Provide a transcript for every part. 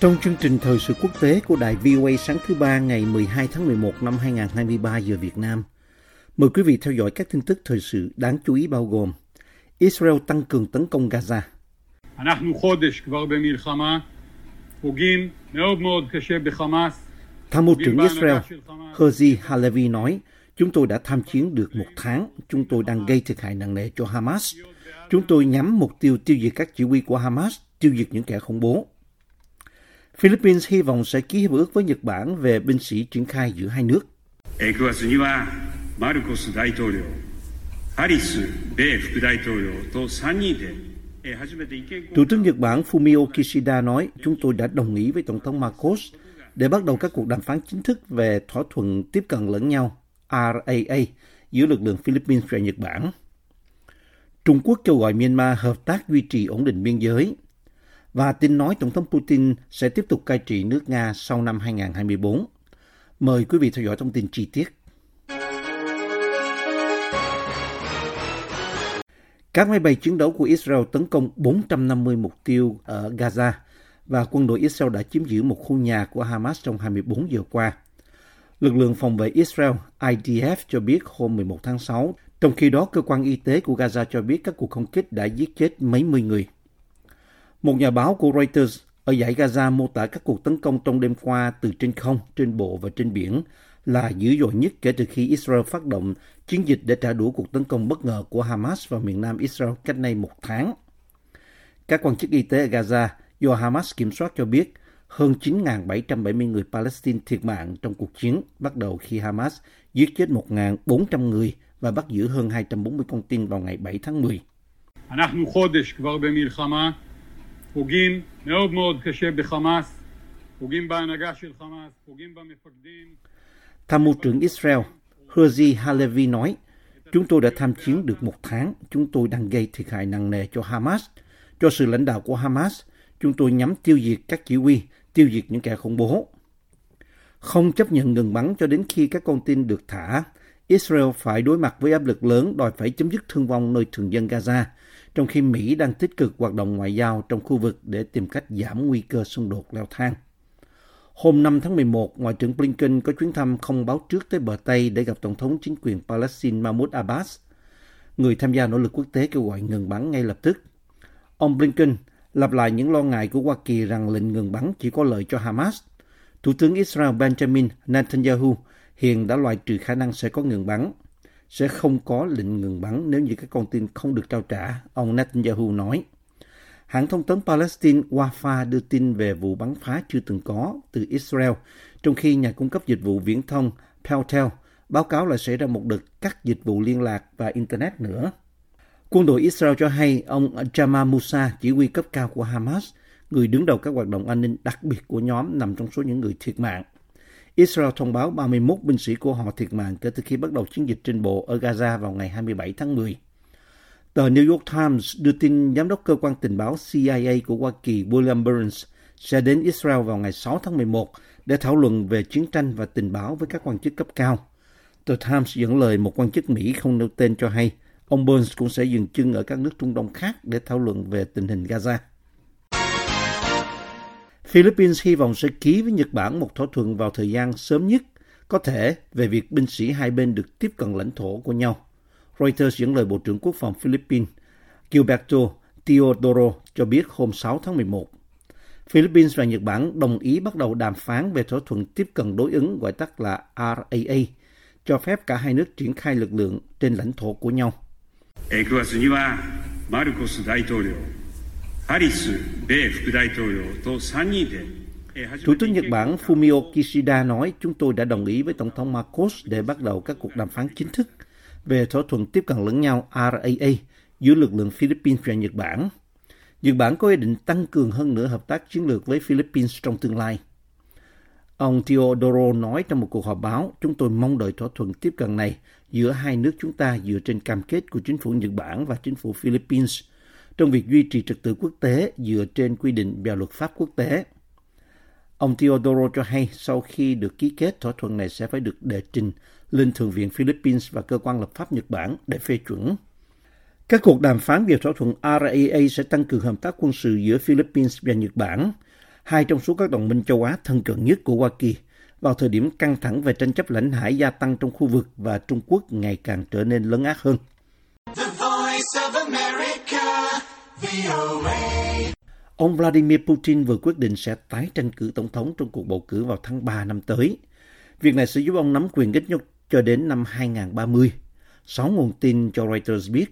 Trong chương trình thời sự quốc tế của đài VOA sáng thứ ba ngày 12 tháng 11 năm 2023 giờ Việt Nam, mời quý vị theo dõi các tin tức thời sự đáng chú ý bao gồm Israel tăng cường tấn công Gaza. Tham mưu trưởng Israel Herzi Halevi nói, chúng tôi đã tham chiến được một tháng, chúng tôi đang gây thiệt hại nặng nề cho Hamas. Chúng tôi nhắm mục tiêu tiêu diệt các chỉ huy của Hamas, tiêu diệt những kẻ khủng bố Philippines hy vọng sẽ ký hiệp ước với Nhật Bản về binh sĩ triển khai giữa hai nước. Thủ tướng Nhật Bản Fumio Kishida nói, chúng tôi đã đồng ý với Tổng thống Marcos để bắt đầu các cuộc đàm phán chính thức về thỏa thuận tiếp cận lẫn nhau RAA giữa lực lượng Philippines và Nhật Bản. Trung Quốc kêu gọi Myanmar hợp tác duy trì ổn định biên giới và tin nói Tổng thống Putin sẽ tiếp tục cai trị nước Nga sau năm 2024. Mời quý vị theo dõi thông tin chi tiết. Các máy bay chiến đấu của Israel tấn công 450 mục tiêu ở Gaza và quân đội Israel đã chiếm giữ một khu nhà của Hamas trong 24 giờ qua. Lực lượng phòng vệ Israel IDF cho biết hôm 11 tháng 6, trong khi đó cơ quan y tế của Gaza cho biết các cuộc không kích đã giết chết mấy mươi người. Một nhà báo của Reuters ở giải Gaza mô tả các cuộc tấn công trong đêm qua từ trên không, trên bộ và trên biển là dữ dội nhất kể từ khi Israel phát động chiến dịch để trả đũa cuộc tấn công bất ngờ của Hamas vào miền nam Israel cách nay một tháng. Các quan chức y tế ở Gaza do Hamas kiểm soát cho biết hơn 9.770 người Palestine thiệt mạng trong cuộc chiến bắt đầu khi Hamas giết chết 1.400 người và bắt giữ hơn 240 con tin vào ngày 7 tháng 10. פוגעים מאוד מאוד קשה בחמאס, פוגעים בהנהגה של חמאס, פוגעים במפקדים. Tham mưu trưởng Israel Herzi Halevi nói, chúng tôi đã tham chiến được một tháng, chúng tôi đang gây thiệt hại nặng nề cho Hamas, cho sự lãnh đạo của Hamas, chúng tôi nhắm tiêu diệt các chỉ huy, tiêu diệt những kẻ khủng bố. Không chấp nhận ngừng bắn cho đến khi các con tin được thả, Israel phải đối mặt với áp lực lớn đòi phải chấm dứt thương vong nơi thường dân Gaza, trong khi Mỹ đang tích cực hoạt động ngoại giao trong khu vực để tìm cách giảm nguy cơ xung đột leo thang. Hôm 5 tháng 11, Ngoại trưởng Blinken có chuyến thăm không báo trước tới bờ Tây để gặp Tổng thống chính quyền Palestine Mahmoud Abbas. Người tham gia nỗ lực quốc tế kêu gọi ngừng bắn ngay lập tức. Ông Blinken lặp lại những lo ngại của Hoa Kỳ rằng lệnh ngừng bắn chỉ có lợi cho Hamas. Thủ tướng Israel Benjamin Netanyahu hiện đã loại trừ khả năng sẽ có ngừng bắn. Sẽ không có lệnh ngừng bắn nếu như các con tin không được trao trả, ông Netanyahu nói. Hãng thông tấn Palestine Wafa đưa tin về vụ bắn phá chưa từng có từ Israel, trong khi nhà cung cấp dịch vụ viễn thông Peltel báo cáo là xảy ra một đợt cắt dịch vụ liên lạc và Internet nữa. Quân đội Israel cho hay ông Jamal Musa, chỉ huy cấp cao của Hamas, người đứng đầu các hoạt động an ninh đặc biệt của nhóm nằm trong số những người thiệt mạng. Israel thông báo 31 binh sĩ của họ thiệt mạng kể từ khi bắt đầu chiến dịch trên bộ ở Gaza vào ngày 27 tháng 10. Tờ New York Times đưa tin giám đốc cơ quan tình báo CIA của Hoa Kỳ William Burns sẽ đến Israel vào ngày 6 tháng 11 để thảo luận về chiến tranh và tình báo với các quan chức cấp cao. Tờ Times dẫn lời một quan chức Mỹ không nêu tên cho hay, ông Burns cũng sẽ dừng chân ở các nước Trung Đông khác để thảo luận về tình hình Gaza. Philippines hy vọng sẽ ký với Nhật Bản một thỏa thuận vào thời gian sớm nhất có thể về việc binh sĩ hai bên được tiếp cận lãnh thổ của nhau. Reuters dẫn lời Bộ trưởng Quốc phòng Philippines Gilberto Teodoro cho biết hôm 6 tháng 11. Philippines và Nhật Bản đồng ý bắt đầu đàm phán về thỏa thuận tiếp cận đối ứng gọi tắt là RAA, cho phép cả hai nước triển khai lực lượng trên lãnh thổ của nhau. ハリス米副大統領と3人でえー初 Thủ めて tướng Nhật Bản Fumio Kishida nói chúng tôi đã đồng ý với Tổng thống Marcos để bắt đầu các cuộc đàm phán chính thức về thỏa thuận tiếp cận lẫn nhau RAA giữa lực lượng Philippines và Nhật Bản. Nhật Bản có ý định tăng cường hơn nữa hợp tác chiến lược với Philippines trong tương lai. Ông Teodoro nói trong một cuộc họp báo, chúng tôi mong đợi thỏa thuận tiếp cận này giữa hai nước chúng ta dựa trên cam kết của chính phủ Nhật Bản và chính phủ Philippines trong việc duy trì trật tự quốc tế dựa trên quy định và luật pháp quốc tế. Ông Teodoro cho hay sau khi được ký kết, thỏa thuận này sẽ phải được đệ trình lên Thượng viện Philippines và cơ quan lập pháp Nhật Bản để phê chuẩn. Các cuộc đàm phán về thỏa thuận RAA sẽ tăng cường hợp tác quân sự giữa Philippines và Nhật Bản, hai trong số các đồng minh châu Á thân cận nhất của Hoa Kỳ, vào thời điểm căng thẳng về tranh chấp lãnh hải gia tăng trong khu vực và Trung Quốc ngày càng trở nên lớn ác hơn. Ông Vladimir Putin vừa quyết định sẽ tái tranh cử tổng thống trong cuộc bầu cử vào tháng 3 năm tới. Việc này sẽ giúp ông nắm quyền ít nhất cho đến năm 2030. Sáu nguồn tin cho Reuters biết.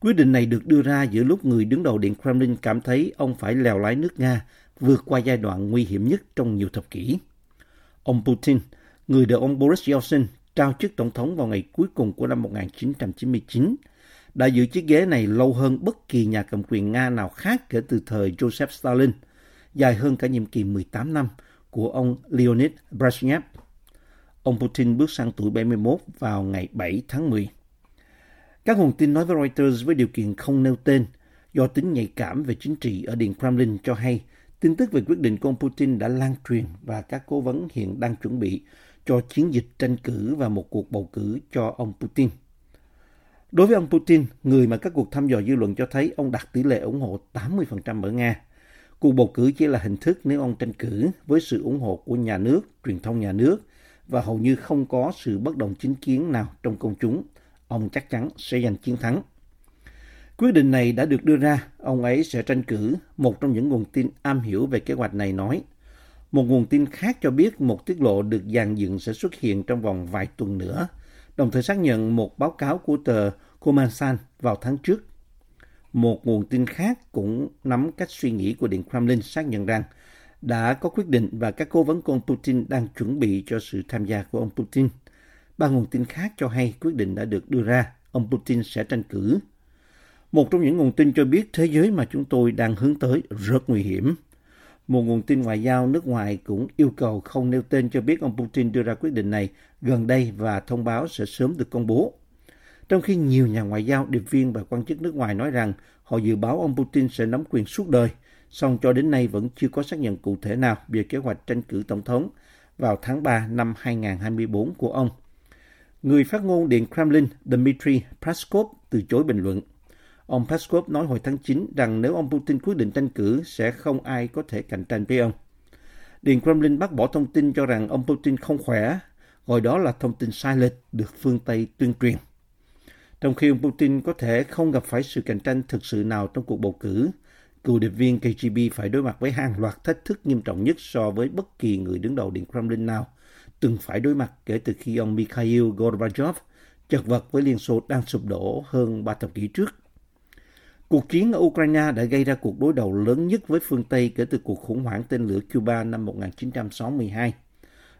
Quyết định này được đưa ra giữa lúc người đứng đầu Điện Kremlin cảm thấy ông phải lèo lái nước Nga vượt qua giai đoạn nguy hiểm nhất trong nhiều thập kỷ. Ông Putin, người được ông Boris Yeltsin trao chức tổng thống vào ngày cuối cùng của năm 1999, đã giữ chiếc ghế này lâu hơn bất kỳ nhà cầm quyền Nga nào khác kể từ thời Joseph Stalin, dài hơn cả nhiệm kỳ 18 năm của ông Leonid Brezhnev. Ông Putin bước sang tuổi 71 vào ngày 7 tháng 10. Các nguồn tin nói với Reuters với điều kiện không nêu tên do tính nhạy cảm về chính trị ở Điện Kremlin cho hay tin tức về quyết định của ông Putin đã lan truyền và các cố vấn hiện đang chuẩn bị cho chiến dịch tranh cử và một cuộc bầu cử cho ông Putin. Đối với ông Putin, người mà các cuộc thăm dò dư luận cho thấy ông đạt tỷ lệ ủng hộ 80% ở Nga. Cuộc bầu cử chỉ là hình thức nếu ông tranh cử với sự ủng hộ của nhà nước, truyền thông nhà nước và hầu như không có sự bất đồng chính kiến nào trong công chúng. Ông chắc chắn sẽ giành chiến thắng. Quyết định này đã được đưa ra, ông ấy sẽ tranh cử. Một trong những nguồn tin am hiểu về kế hoạch này nói. Một nguồn tin khác cho biết một tiết lộ được dàn dựng sẽ xuất hiện trong vòng vài tuần nữa, đồng thời xác nhận một báo cáo của tờ Komansan vào tháng trước. Một nguồn tin khác cũng nắm cách suy nghĩ của Điện Kremlin xác nhận rằng đã có quyết định và các cố vấn của ông Putin đang chuẩn bị cho sự tham gia của ông Putin. Ba nguồn tin khác cho hay quyết định đã được đưa ra, ông Putin sẽ tranh cử. Một trong những nguồn tin cho biết thế giới mà chúng tôi đang hướng tới rất nguy hiểm. Một nguồn tin ngoại giao nước ngoài cũng yêu cầu không nêu tên cho biết ông Putin đưa ra quyết định này gần đây và thông báo sẽ sớm được công bố. Trong khi nhiều nhà ngoại giao, điệp viên và quan chức nước ngoài nói rằng họ dự báo ông Putin sẽ nắm quyền suốt đời, song cho đến nay vẫn chưa có xác nhận cụ thể nào về kế hoạch tranh cử tổng thống vào tháng 3 năm 2024 của ông. Người phát ngôn Điện Kremlin Dmitry Peskov từ chối bình luận. Ông Peskov nói hồi tháng 9 rằng nếu ông Putin quyết định tranh cử sẽ không ai có thể cạnh tranh với ông. Điện Kremlin bác bỏ thông tin cho rằng ông Putin không khỏe, gọi đó là thông tin sai lệch được phương Tây tuyên truyền. Trong khi ông Putin có thể không gặp phải sự cạnh tranh thực sự nào trong cuộc bầu cử, cựu điệp viên KGB phải đối mặt với hàng loạt thách thức nghiêm trọng nhất so với bất kỳ người đứng đầu Điện Kremlin nào từng phải đối mặt kể từ khi ông Mikhail Gorbachev chật vật với Liên Xô đang sụp đổ hơn ba thập kỷ trước. Cuộc chiến ở Ukraine đã gây ra cuộc đối đầu lớn nhất với phương Tây kể từ cuộc khủng hoảng tên lửa Cuba năm 1962.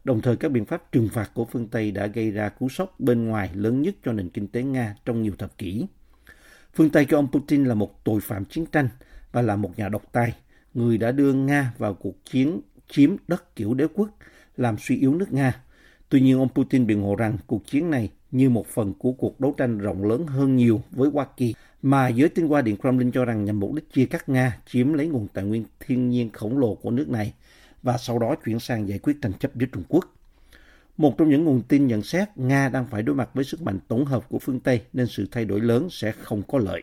Đồng thời các biện pháp trừng phạt của phương Tây đã gây ra cú sốc bên ngoài lớn nhất cho nền kinh tế Nga trong nhiều thập kỷ. Phương Tây cho ông Putin là một tội phạm chiến tranh và là một nhà độc tài, người đã đưa Nga vào cuộc chiến chiếm đất kiểu đế quốc, làm suy yếu nước Nga. Tuy nhiên, ông Putin biện hộ rằng cuộc chiến này như một phần của cuộc đấu tranh rộng lớn hơn nhiều với Hoa Kỳ, mà giới tin qua Điện Kremlin cho rằng nhằm mục đích chia cắt Nga, chiếm lấy nguồn tài nguyên thiên nhiên khổng lồ của nước này và sau đó chuyển sang giải quyết tranh chấp với Trung Quốc. Một trong những nguồn tin nhận xét Nga đang phải đối mặt với sức mạnh tổng hợp của phương Tây nên sự thay đổi lớn sẽ không có lợi.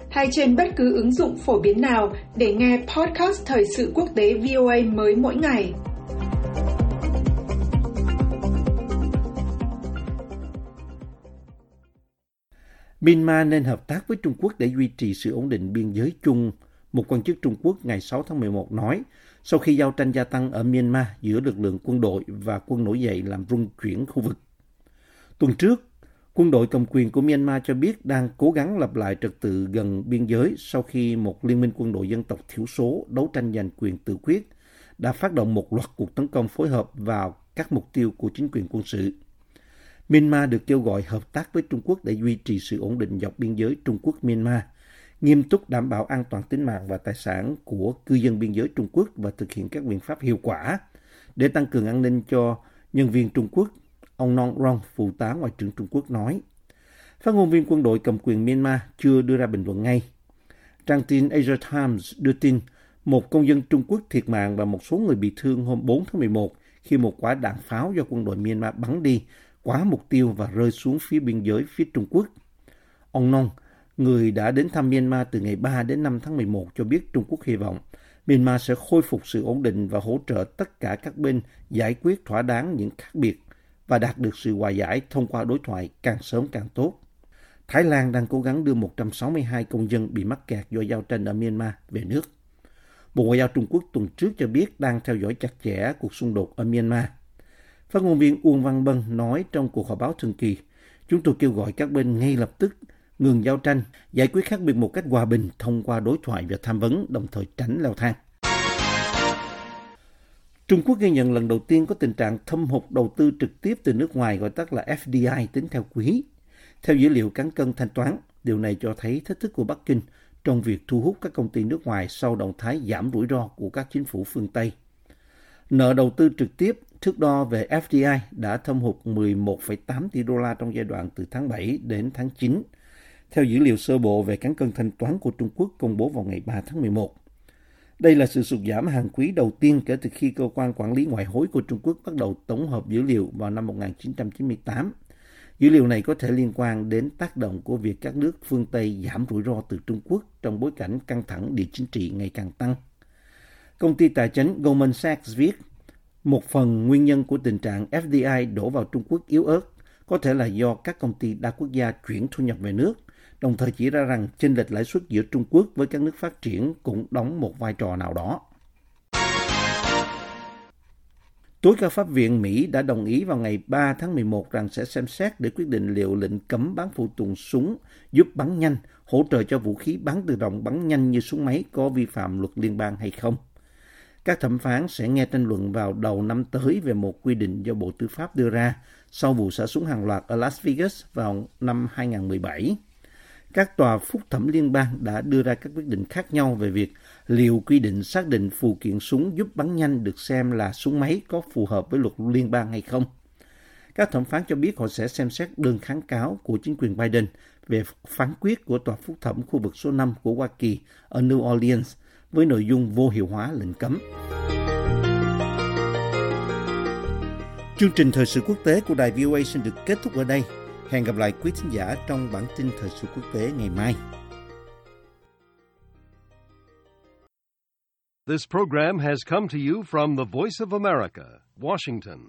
hay trên bất cứ ứng dụng phổ biến nào để nghe podcast Thời sự quốc tế VOA mới mỗi ngày. Myanmar nên hợp tác với Trung Quốc để duy trì sự ổn định biên giới chung Một quan chức Trung Quốc ngày 6 tháng 11 nói, sau khi giao tranh gia tăng ở Myanmar giữa lực lượng quân đội và quân nổi dậy làm rung chuyển khu vực. Tuần trước, quân đội cầm quyền của Myanmar cho biết đang cố gắng lập lại trật tự gần biên giới sau khi một liên minh quân đội dân tộc thiểu số đấu tranh giành quyền tự quyết đã phát động một loạt cuộc tấn công phối hợp vào các mục tiêu của chính quyền quân sự. Myanmar được kêu gọi hợp tác với Trung Quốc để duy trì sự ổn định dọc biên giới Trung Quốc-Myanmar, nghiêm túc đảm bảo an toàn tính mạng và tài sản của cư dân biên giới Trung Quốc và thực hiện các biện pháp hiệu quả để tăng cường an ninh cho nhân viên Trung Quốc, ông Non Rong, phụ tá Ngoại trưởng Trung Quốc nói. Phát ngôn viên quân đội cầm quyền Myanmar chưa đưa ra bình luận ngay. Trang tin Asia Times đưa tin một công dân Trung Quốc thiệt mạng và một số người bị thương hôm 4 tháng 11 khi một quả đạn pháo do quân đội Myanmar bắn đi quá mục tiêu và rơi xuống phía biên giới phía Trung Quốc. Ông Nong, người đã đến thăm Myanmar từ ngày 3 đến 5 tháng 11 cho biết Trung Quốc hy vọng Myanmar sẽ khôi phục sự ổn định và hỗ trợ tất cả các bên giải quyết thỏa đáng những khác biệt và đạt được sự hòa giải thông qua đối thoại càng sớm càng tốt. Thái Lan đang cố gắng đưa 162 công dân bị mắc kẹt do giao tranh ở Myanmar về nước. Bộ Ngoại giao Trung Quốc tuần trước cho biết đang theo dõi chặt chẽ cuộc xung đột ở Myanmar. Phát ngôn viên Uông Văn Bân nói trong cuộc họp báo thường kỳ, chúng tôi kêu gọi các bên ngay lập tức ngừng giao tranh, giải quyết khác biệt một cách hòa bình thông qua đối thoại và tham vấn, đồng thời tránh leo thang. Trung Quốc ghi nhận lần đầu tiên có tình trạng thâm hụt đầu tư trực tiếp từ nước ngoài gọi tắt là FDI tính theo quý. Theo dữ liệu cán cân thanh toán, điều này cho thấy thách thức của Bắc Kinh trong việc thu hút các công ty nước ngoài sau động thái giảm rủi ro của các chính phủ phương Tây. Nợ đầu tư trực tiếp thước đo về FDI đã thâm hụt 11,8 tỷ đô la trong giai đoạn từ tháng 7 đến tháng 9, theo dữ liệu sơ bộ về cán cân thanh toán của Trung Quốc công bố vào ngày 3 tháng 11. Đây là sự sụt giảm hàng quý đầu tiên kể từ khi cơ quan quản lý ngoại hối của Trung Quốc bắt đầu tổng hợp dữ liệu vào năm 1998. Dữ liệu này có thể liên quan đến tác động của việc các nước phương Tây giảm rủi ro từ Trung Quốc trong bối cảnh căng thẳng địa chính trị ngày càng tăng. Công ty tài chính Goldman Sachs viết, một phần nguyên nhân của tình trạng FDI đổ vào Trung Quốc yếu ớt có thể là do các công ty đa quốc gia chuyển thu nhập về nước, đồng thời chỉ ra rằng chênh lệch lãi suất giữa Trung Quốc với các nước phát triển cũng đóng một vai trò nào đó. Tối cao pháp viện Mỹ đã đồng ý vào ngày 3 tháng 11 rằng sẽ xem xét để quyết định liệu lệnh cấm bán phụ tùng súng giúp bắn nhanh, hỗ trợ cho vũ khí bắn tự động bắn nhanh như súng máy có vi phạm luật liên bang hay không. Các thẩm phán sẽ nghe tranh luận vào đầu năm tới về một quy định do Bộ Tư pháp đưa ra sau vụ xả súng hàng loạt ở Las Vegas vào năm 2017. Các tòa phúc thẩm liên bang đã đưa ra các quyết định khác nhau về việc liệu quy định xác định phụ kiện súng giúp bắn nhanh được xem là súng máy có phù hợp với luật liên bang hay không. Các thẩm phán cho biết họ sẽ xem xét đơn kháng cáo của chính quyền Biden về phán quyết của Tòa Phúc thẩm khu vực số 5 của Hoa Kỳ ở New Orleans với nội dung vô hiệu hóa lệnh cấm. Chương trình thời sự quốc tế của đài VOA xin được kết thúc ở đây. Hẹn gặp lại quý thính giả trong bản tin thời sự quốc tế ngày mai. This program has come to you from the Voice of America, Washington.